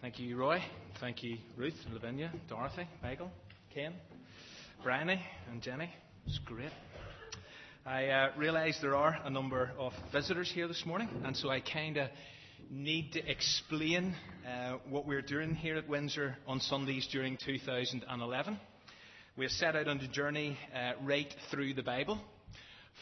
Thank you, Roy. Thank you, Ruth, Lavinia, Dorothy, Michael, Ken, Bryony, and Jenny. It's great. I uh, realise there are a number of visitors here this morning, and so I kind of need to explain uh, what we're doing here at Windsor on Sundays during 2011. We have set out on a journey uh, right through the Bible,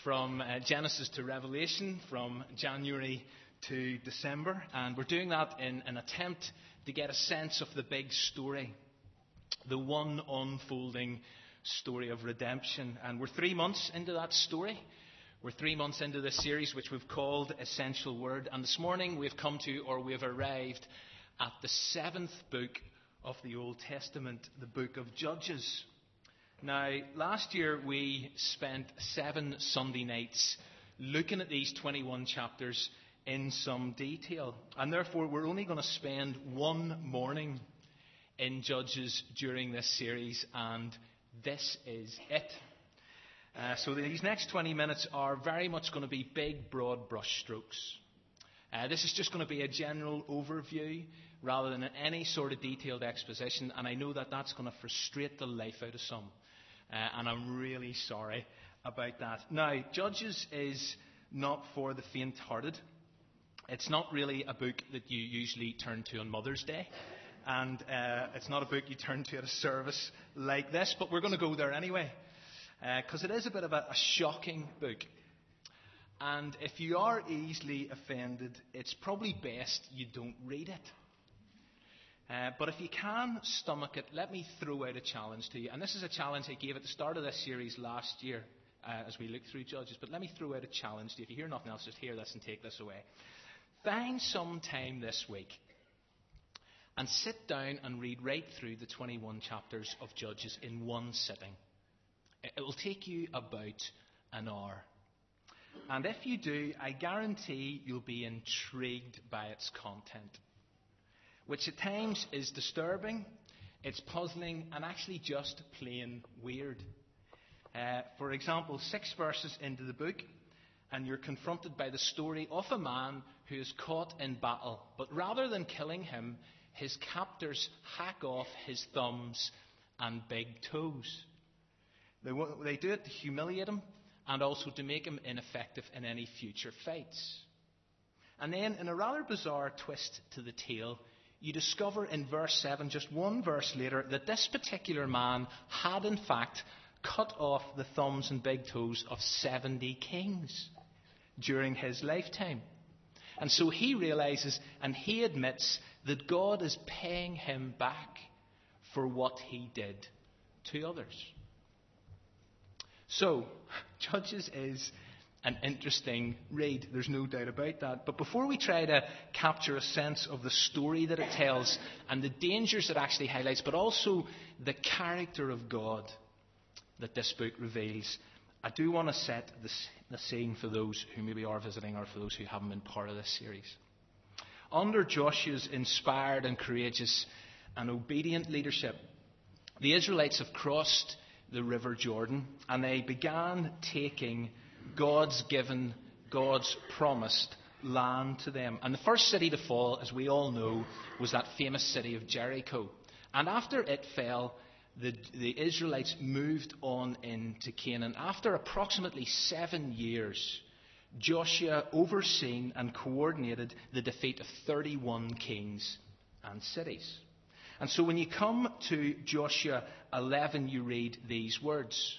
from uh, Genesis to Revelation, from January to December, and we're doing that in an attempt to get a sense of the big story, the one unfolding story of redemption. And we're three months into that story. We're three months into this series, which we've called Essential Word. And this morning we've come to, or we've arrived at the seventh book of the Old Testament, the book of Judges. Now, last year we spent seven Sunday nights looking at these 21 chapters in some detail. And therefore, we're only going to spend one morning in Judges during this series, and this is it. Uh, so these next 20 minutes are very much going to be big, broad brushstrokes. Uh, this is just going to be a general overview rather than any sort of detailed exposition, and I know that that's going to frustrate the life out of some. Uh, and I'm really sorry about that. Now, Judges is not for the faint hearted. It's not really a book that you usually turn to on Mother's Day. And uh, it's not a book you turn to at a service like this, but we're going to go there anyway. Because uh, it is a bit of a, a shocking book. And if you are easily offended, it's probably best you don't read it. Uh, but if you can stomach it, let me throw out a challenge to you. And this is a challenge I gave at the start of this series last year uh, as we looked through Judges. But let me throw out a challenge to you. If you hear nothing else, just hear this and take this away. Find some time this week and sit down and read right through the 21 chapters of Judges in one sitting. It will take you about an hour. And if you do, I guarantee you'll be intrigued by its content, which at times is disturbing, it's puzzling, and actually just plain weird. Uh, for example, six verses into the book, and you're confronted by the story of a man who is caught in battle. But rather than killing him, his captors hack off his thumbs and big toes. They, they do it to humiliate him and also to make him ineffective in any future fights. And then, in a rather bizarre twist to the tale, you discover in verse 7, just one verse later, that this particular man had in fact cut off the thumbs and big toes of 70 kings during his lifetime. And so he realizes and he admits that God is paying him back for what he did to others. So, Judges is an interesting read. There's no doubt about that. But before we try to capture a sense of the story that it tells and the dangers it actually highlights, but also the character of God that this book reveals, I do want to set the, the same for those who maybe are visiting or for those who haven't been part of this series. Under Joshua's inspired and courageous and obedient leadership, the Israelites have crossed the River Jordan and they began taking God's given, God's promised land to them. And the first city to fall, as we all know, was that famous city of Jericho. And after it fell, the, the Israelites moved on into Canaan. After approximately seven years, Joshua overseen and coordinated the defeat of 31 kings and cities. And so when you come to Joshua 11, you read these words.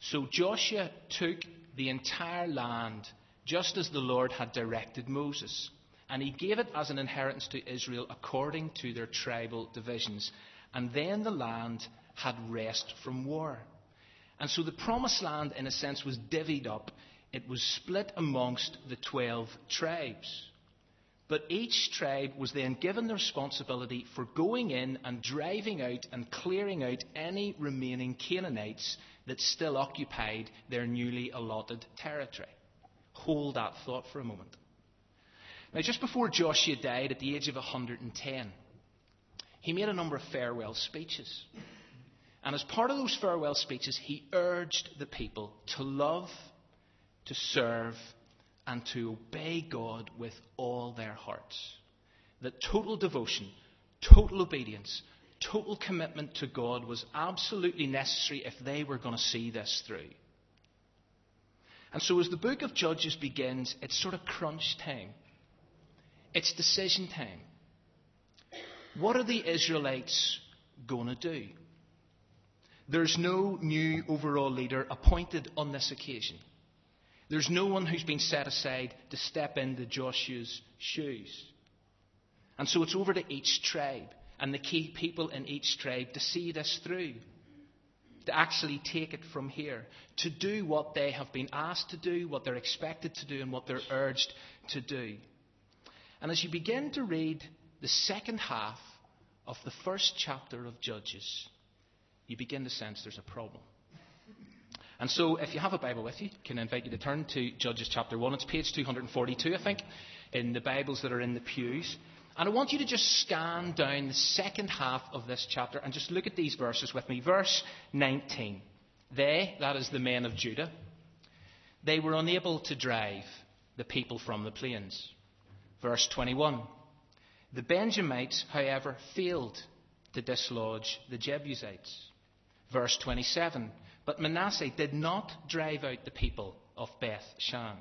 So Joshua took the entire land just as the Lord had directed Moses, and he gave it as an inheritance to Israel according to their tribal divisions. And then the land had rest from war. And so the promised land, in a sense, was divvied up. It was split amongst the 12 tribes. But each tribe was then given the responsibility for going in and driving out and clearing out any remaining Canaanites that still occupied their newly allotted territory. Hold that thought for a moment. Now, just before Joshua died at the age of 110, he made a number of farewell speeches. And as part of those farewell speeches, he urged the people to love, to serve, and to obey God with all their hearts. That total devotion, total obedience, total commitment to God was absolutely necessary if they were going to see this through. And so, as the book of Judges begins, it's sort of crunch time. It's decision time. What are the Israelites going to do? There's no new overall leader appointed on this occasion. There's no one who's been set aside to step into Joshua's shoes. And so it's over to each tribe and the key people in each tribe to see this through, to actually take it from here, to do what they have been asked to do, what they're expected to do, and what they're urged to do. And as you begin to read the second half of the first chapter of Judges, you begin to sense there's a problem. And so, if you have a Bible with you, can I invite you to turn to Judges chapter 1. It's page 242, I think, in the Bibles that are in the pews. And I want you to just scan down the second half of this chapter and just look at these verses with me. Verse 19. They, that is the men of Judah, they were unable to drive the people from the plains. Verse 21. The Benjamites, however, failed to dislodge the Jebusites. Verse 27. But Manasseh did not drive out the people of Beth Shan.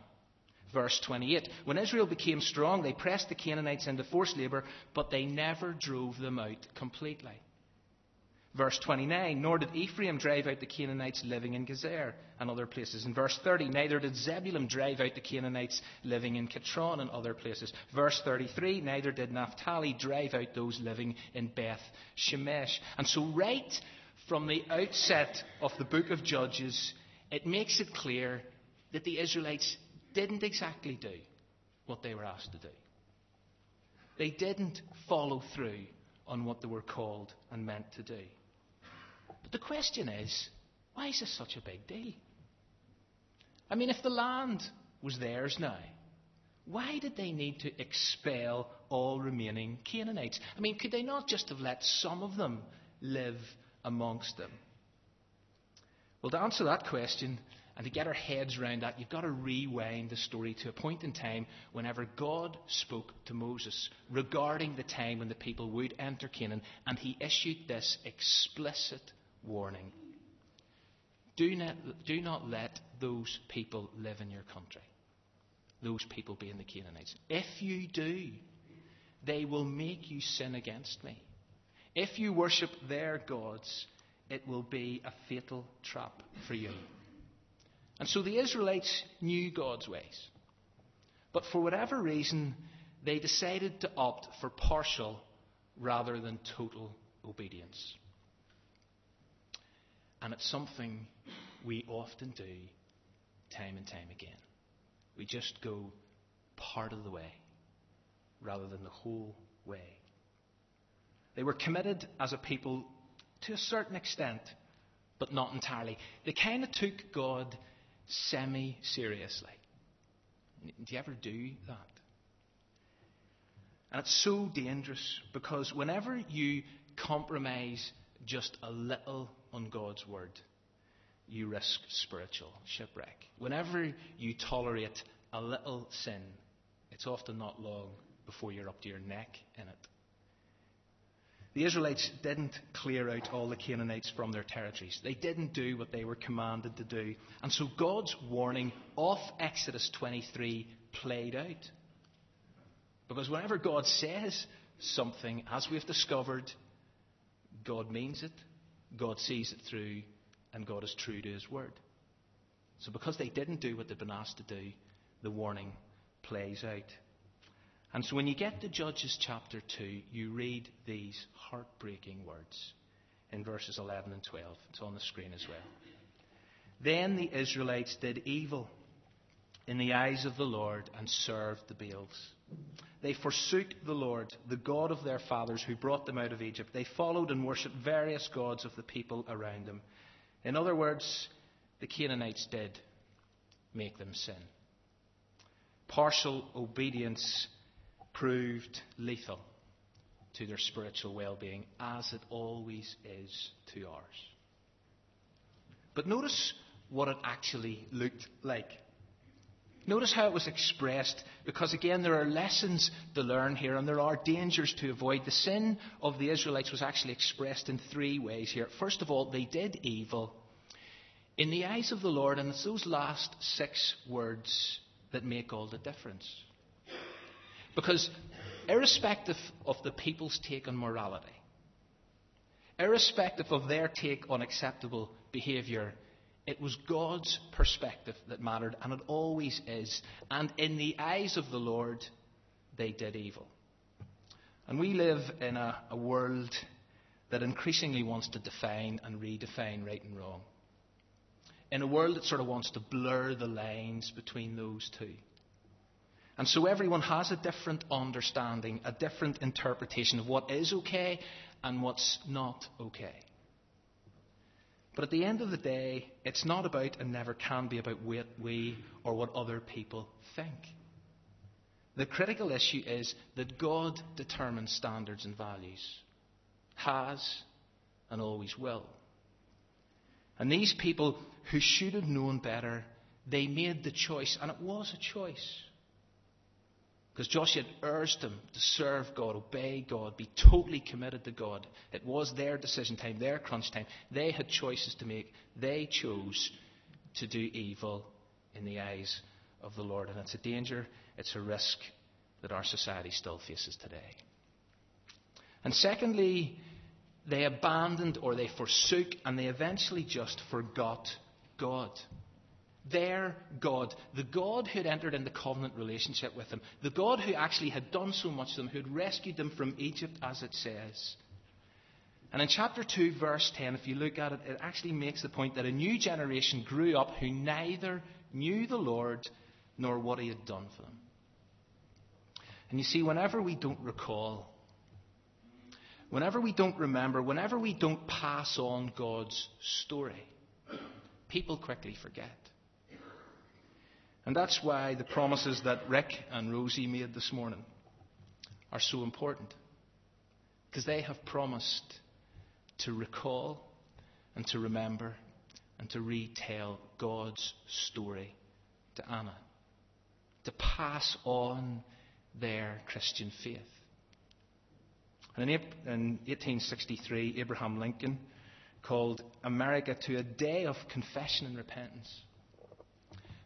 Verse 28 When Israel became strong, they pressed the Canaanites into forced labour, but they never drove them out completely. Verse 29 Nor did Ephraim drive out the Canaanites living in Gezer and other places. In verse 30 Neither did Zebulun drive out the Canaanites living in Kitron and other places. Verse 33 Neither did Naphtali drive out those living in Beth Shemesh. And so, right from the outset of the book of Judges, it makes it clear that the Israelites didn't exactly do what they were asked to do. They didn't follow through on what they were called and meant to do. But the question is why is this such a big deal? I mean, if the land was theirs now, why did they need to expel all remaining Canaanites? I mean, could they not just have let some of them live amongst them? Well, to answer that question, and to get our heads around that, you've got to rewind the story to a point in time whenever God spoke to Moses regarding the time when the people would enter Canaan, and he issued this explicit warning Do not, do not let those people live in your country, those people being the Canaanites. If you do, they will make you sin against me. If you worship their gods, it will be a fatal trap for you. And so the Israelites knew God's ways. But for whatever reason, they decided to opt for partial rather than total obedience. And it's something we often do time and time again. We just go part of the way rather than the whole way. They were committed as a people to a certain extent, but not entirely. They kind of took God semi seriously. Do you ever do that? And it's so dangerous because whenever you compromise just a little on God's word, you risk spiritual shipwreck. Whenever you tolerate a little sin, it's often not long before you're up to your neck in it. The Israelites didn't clear out all the Canaanites from their territories. They didn't do what they were commanded to do. And so God's warning of Exodus 23 played out. Because whenever God says something, as we've discovered, God means it, God sees it through, and God is true to His word. So because they didn't do what they'd been asked to do, the warning plays out. And so when you get to Judges chapter 2, you read these heartbreaking words in verses 11 and 12. It's on the screen as well. Then the Israelites did evil in the eyes of the Lord and served the Baals. They forsook the Lord, the God of their fathers who brought them out of Egypt. They followed and worshipped various gods of the people around them. In other words, the Canaanites did make them sin. Partial obedience proved lethal to their spiritual well being, as it always is to ours. But notice what it actually looked like. Notice how it was expressed, because again, there are lessons to learn here and there are dangers to avoid. The sin of the Israelites was actually expressed in three ways here. First of all, they did evil in the eyes of the Lord, and it's those last six words that make all the difference. Because, irrespective of the people's take on morality, irrespective of their take on acceptable behaviour, it was God's perspective that mattered, and it always is. And in the eyes of the Lord, they did evil. And we live in a, a world that increasingly wants to define and redefine right and wrong. In a world that sort of wants to blur the lines between those two. And so everyone has a different understanding, a different interpretation of what is okay and what's not okay. But at the end of the day, it's not about and never can be about what we or what other people think. The critical issue is that God determines standards and values, has and always will. And these people who should have known better, they made the choice, and it was a choice. Because Joshua had urged them to serve God, obey God, be totally committed to God. It was their decision time, their crunch time. They had choices to make. They chose to do evil in the eyes of the Lord. And it's a danger, it's a risk that our society still faces today. And secondly, they abandoned or they forsook and they eventually just forgot God their God, the God who had entered into covenant relationship with them, the God who actually had done so much to them, who had rescued them from Egypt, as it says. And in chapter 2, verse 10, if you look at it, it actually makes the point that a new generation grew up who neither knew the Lord nor what he had done for them. And you see, whenever we don't recall, whenever we don't remember, whenever we don't pass on God's story, people quickly forget. And that's why the promises that Rick and Rosie made this morning are so important. Because they have promised to recall and to remember and to retell God's story to Anna, to pass on their Christian faith. And in 1863, Abraham Lincoln called America to a day of confession and repentance.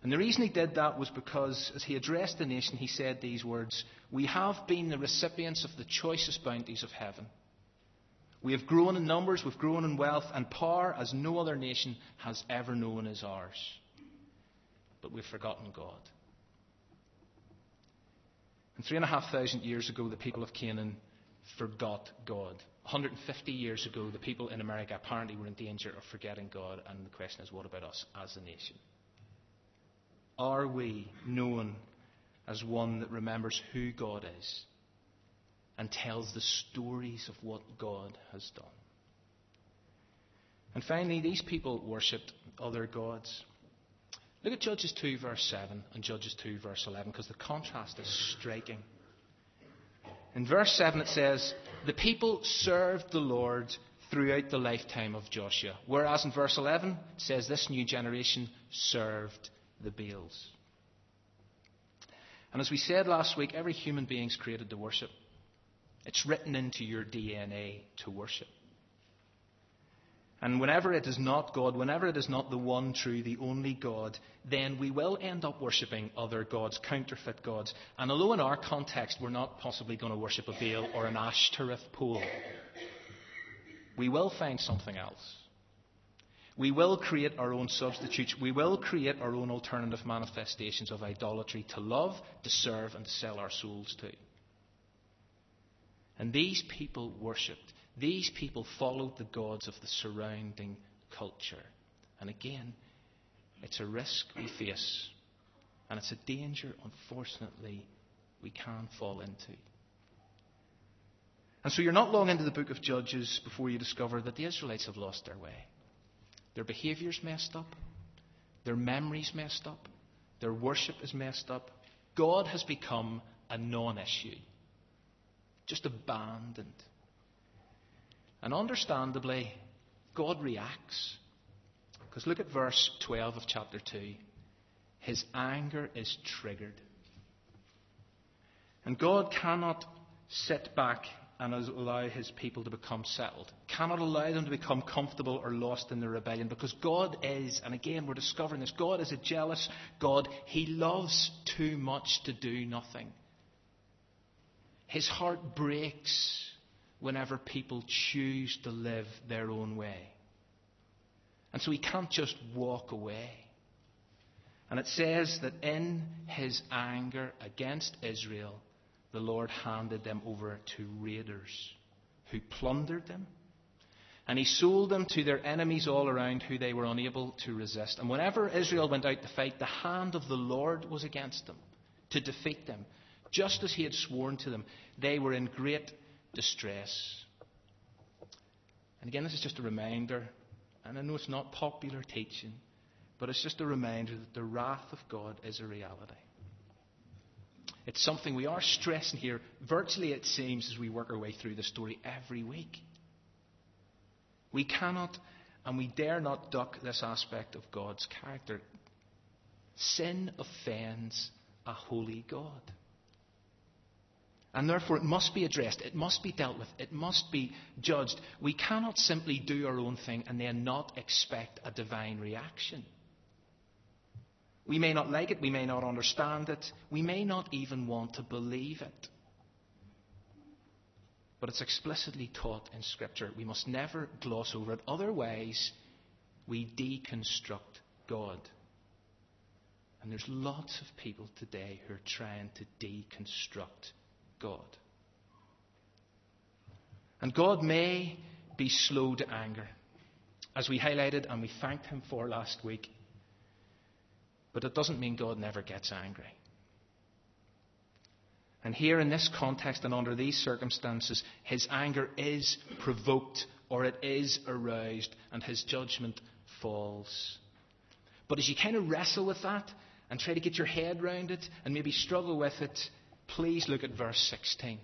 And the reason he did that was because, as he addressed the nation, he said these words We have been the recipients of the choicest bounties of heaven. We have grown in numbers, we've grown in wealth and power as no other nation has ever known as ours. But we've forgotten God. And three and a half thousand years ago, the people of Canaan forgot God. 150 years ago, the people in America apparently were in danger of forgetting God. And the question is, what about us as a nation? Are we known as one that remembers who God is and tells the stories of what God has done? And finally, these people worshipped other gods. Look at Judges 2, verse 7, and Judges 2, verse 11, because the contrast is striking. In verse 7, it says, The people served the Lord throughout the lifetime of Joshua. Whereas in verse 11, it says, This new generation served the Baals. And as we said last week, every human being is created to worship. It's written into your DNA to worship. And whenever it is not God, whenever it is not the one true, the only God, then we will end up worshipping other gods, counterfeit gods. And although in our context we're not possibly going to worship a Baal or an Ashtoreth pole, we will find something else. We will create our own substitutes. We will create our own alternative manifestations of idolatry to love, to serve, and to sell our souls to. And these people worshipped. These people followed the gods of the surrounding culture. And again, it's a risk we face. And it's a danger, unfortunately, we can fall into. And so you're not long into the book of Judges before you discover that the Israelites have lost their way. Their behavior's messed up. Their memory's messed up. Their worship is messed up. God has become a non issue, just abandoned. And understandably, God reacts. Because look at verse 12 of chapter 2. his anger is triggered. And God cannot sit back and allow his people to become settled, cannot allow them to become comfortable or lost in their rebellion because God is, and again we're discovering this, God is a jealous God. He loves too much to do nothing. His heart breaks whenever people choose to live their own way. And so he can't just walk away. And it says that in his anger against Israel, the Lord handed them over to raiders who plundered them. And he sold them to their enemies all around who they were unable to resist. And whenever Israel went out to fight, the hand of the Lord was against them to defeat them, just as he had sworn to them. They were in great distress. And again, this is just a reminder and I know it's not popular teaching, but it's just a reminder that the wrath of God is a reality. It's something we are stressing here, virtually it seems, as we work our way through the story every week. We cannot and we dare not duck this aspect of God's character. Sin offends a holy God. And therefore, it must be addressed. It must be dealt with. It must be judged. We cannot simply do our own thing and then not expect a divine reaction. We may not like it. We may not understand it. We may not even want to believe it. But it's explicitly taught in Scripture. We must never gloss over it. Otherwise, we deconstruct God. And there's lots of people today who are trying to deconstruct God. And God may be slow to anger, as we highlighted and we thanked Him for last week. But it doesn't mean God never gets angry. And here in this context and under these circumstances, his anger is provoked or it is aroused and his judgment falls. But as you kind of wrestle with that and try to get your head around it and maybe struggle with it, please look at verse 16,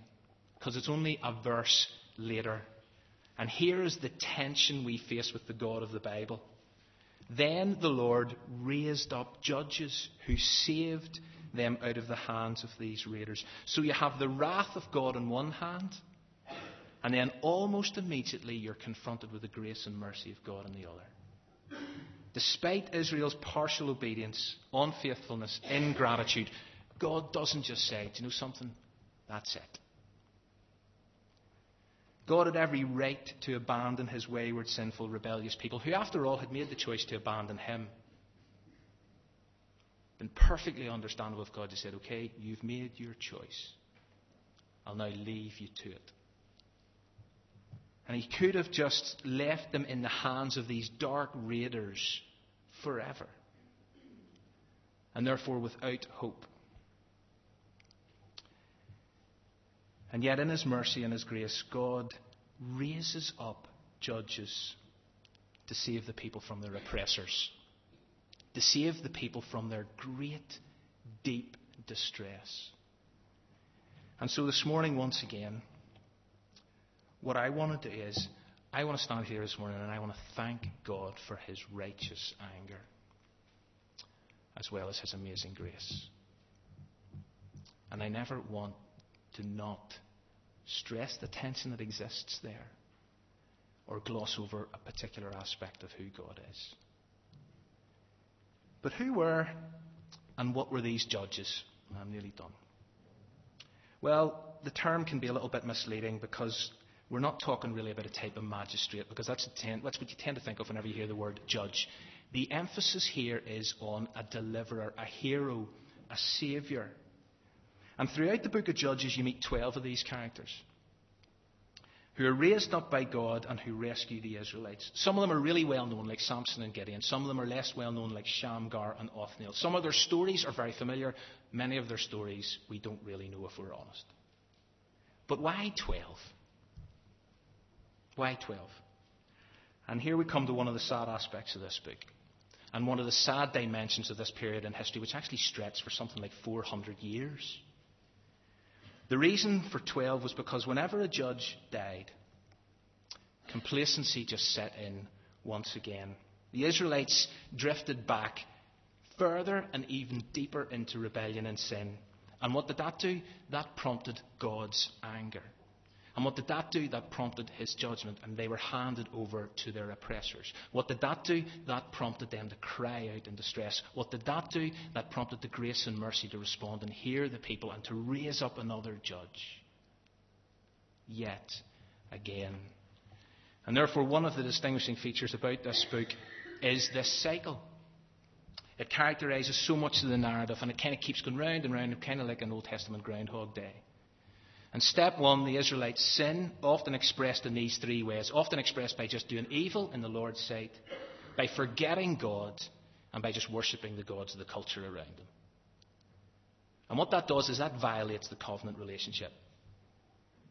because it's only a verse later. And here is the tension we face with the God of the Bible. Then the Lord raised up judges who saved them out of the hands of these raiders. So you have the wrath of God on one hand, and then almost immediately you're confronted with the grace and mercy of God on the other. Despite Israel's partial obedience, unfaithfulness, ingratitude, God doesn't just say, Do you know something? That's it. God had every right to abandon his wayward, sinful, rebellious people, who, after all, had made the choice to abandon him. Been perfectly understandable if God had said, Okay, you've made your choice. I'll now leave you to it. And he could have just left them in the hands of these dark raiders forever. And therefore without hope. And yet, in His mercy and His grace, God raises up judges to save the people from their oppressors, to save the people from their great, deep distress. And so, this morning, once again, what I want to do is, I want to stand here this morning and I want to thank God for His righteous anger, as well as His amazing grace. And I never want to not stress the tension that exists there or gloss over a particular aspect of who God is. But who were and what were these judges? I'm nearly done. Well, the term can be a little bit misleading because we're not talking really about a type of magistrate, because that's, ten, that's what you tend to think of whenever you hear the word judge. The emphasis here is on a deliverer, a hero, a saviour. And throughout the book of Judges, you meet 12 of these characters who are raised up by God and who rescue the Israelites. Some of them are really well known, like Samson and Gideon. Some of them are less well known, like Shamgar and Othniel. Some of their stories are very familiar. Many of their stories we don't really know if we're honest. But why 12? Why 12? And here we come to one of the sad aspects of this book. And one of the sad dimensions of this period in history, which actually stretched for something like 400 years. The reason for 12 was because whenever a judge died, complacency just set in once again. The Israelites drifted back further and even deeper into rebellion and sin. And what did that do? That prompted God's anger. And what did that do? That prompted his judgment, and they were handed over to their oppressors. What did that do? That prompted them to cry out in distress. What did that do? That prompted the grace and mercy to respond and hear the people and to raise up another judge. Yet again. And therefore, one of the distinguishing features about this book is this cycle. It characterizes so much of the narrative, and it kind of keeps going round and round, kind of like an Old Testament Groundhog Day. And step one, the Israelites sin, often expressed in these three ways, often expressed by just doing evil in the Lord's sight, by forgetting God, and by just worshipping the gods of the culture around them. And what that does is that violates the covenant relationship.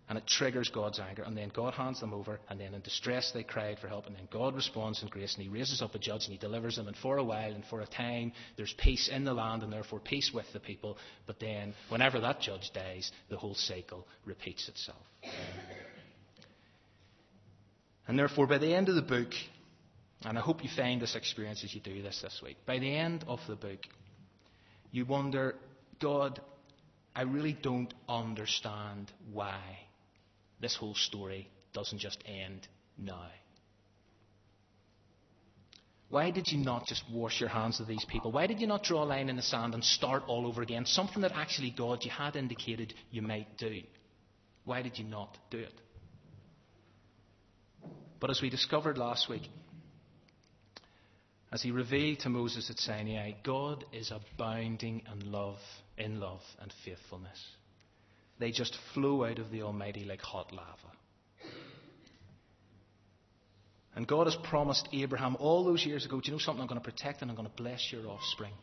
And it triggers God's anger. And then God hands them over. And then in distress they cry out for help. And then God responds in grace. And He raises up a judge and He delivers them. And for a while and for a time, there's peace in the land and therefore peace with the people. But then, whenever that judge dies, the whole cycle repeats itself. And therefore, by the end of the book, and I hope you find this experience as you do this this week, by the end of the book, you wonder, God, I really don't understand why this whole story doesn't just end now. Why did you not just wash your hands of these people? Why did you not draw a line in the sand and start all over again? Something that actually, God, you had indicated you might do. Why did you not do it? But as we discovered last week, as he revealed to Moses at Sinai, God is abounding in love, in love and faithfulness. They just flow out of the Almighty like hot lava. And God has promised Abraham all those years ago, do you know something? I'm going to protect and I'm going to bless your offspring.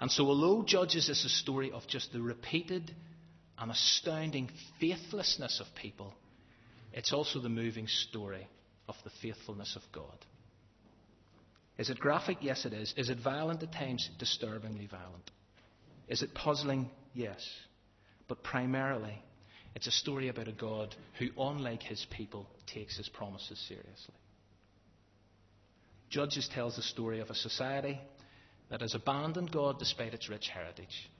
And so, although Judges is a story of just the repeated and astounding faithlessness of people, it's also the moving story of the faithfulness of God. Is it graphic? Yes, it is. Is it violent at times? Disturbingly violent. Is it puzzling? Yes. But primarily, it's a story about a God who, unlike his people, takes his promises seriously. Judges tells the story of a society that has abandoned God despite its rich heritage.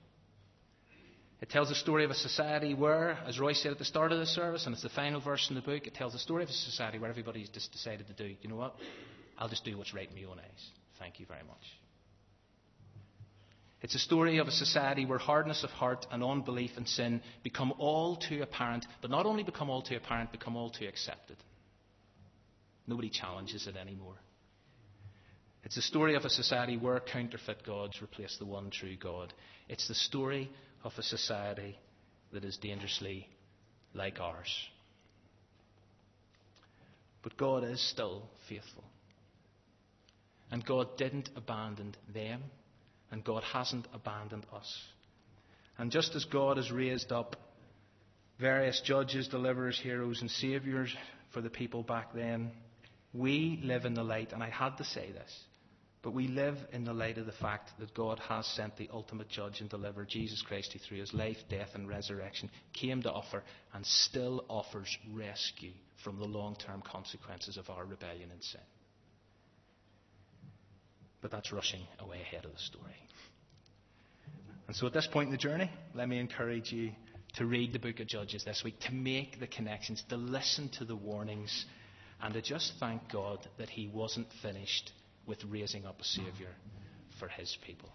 It tells the story of a society where, as Roy said at the start of the service, and it's the final verse in the book, it tells the story of a society where everybody's just decided to do, you know what? I'll just do what's right in my own eyes. Thank you very much. It's a story of a society where hardness of heart and unbelief and sin become all too apparent, but not only become all too apparent, become all too accepted. Nobody challenges it anymore. It's the story of a society where counterfeit gods replace the one true God. It's the story of a society that is dangerously like ours. But God is still faithful. And God didn't abandon them and God hasn't abandoned us. And just as God has raised up various judges, deliverers, heroes, and saviors for the people back then, we live in the light, and I had to say this, but we live in the light of the fact that God has sent the ultimate judge and deliverer, Jesus Christ, who through his life, death, and resurrection came to offer and still offers rescue from the long term consequences of our rebellion and sin. But that's rushing away ahead of the story. And so at this point in the journey, let me encourage you to read the book of Judges this week, to make the connections, to listen to the warnings, and to just thank God that He wasn't finished with raising up a Saviour for His people.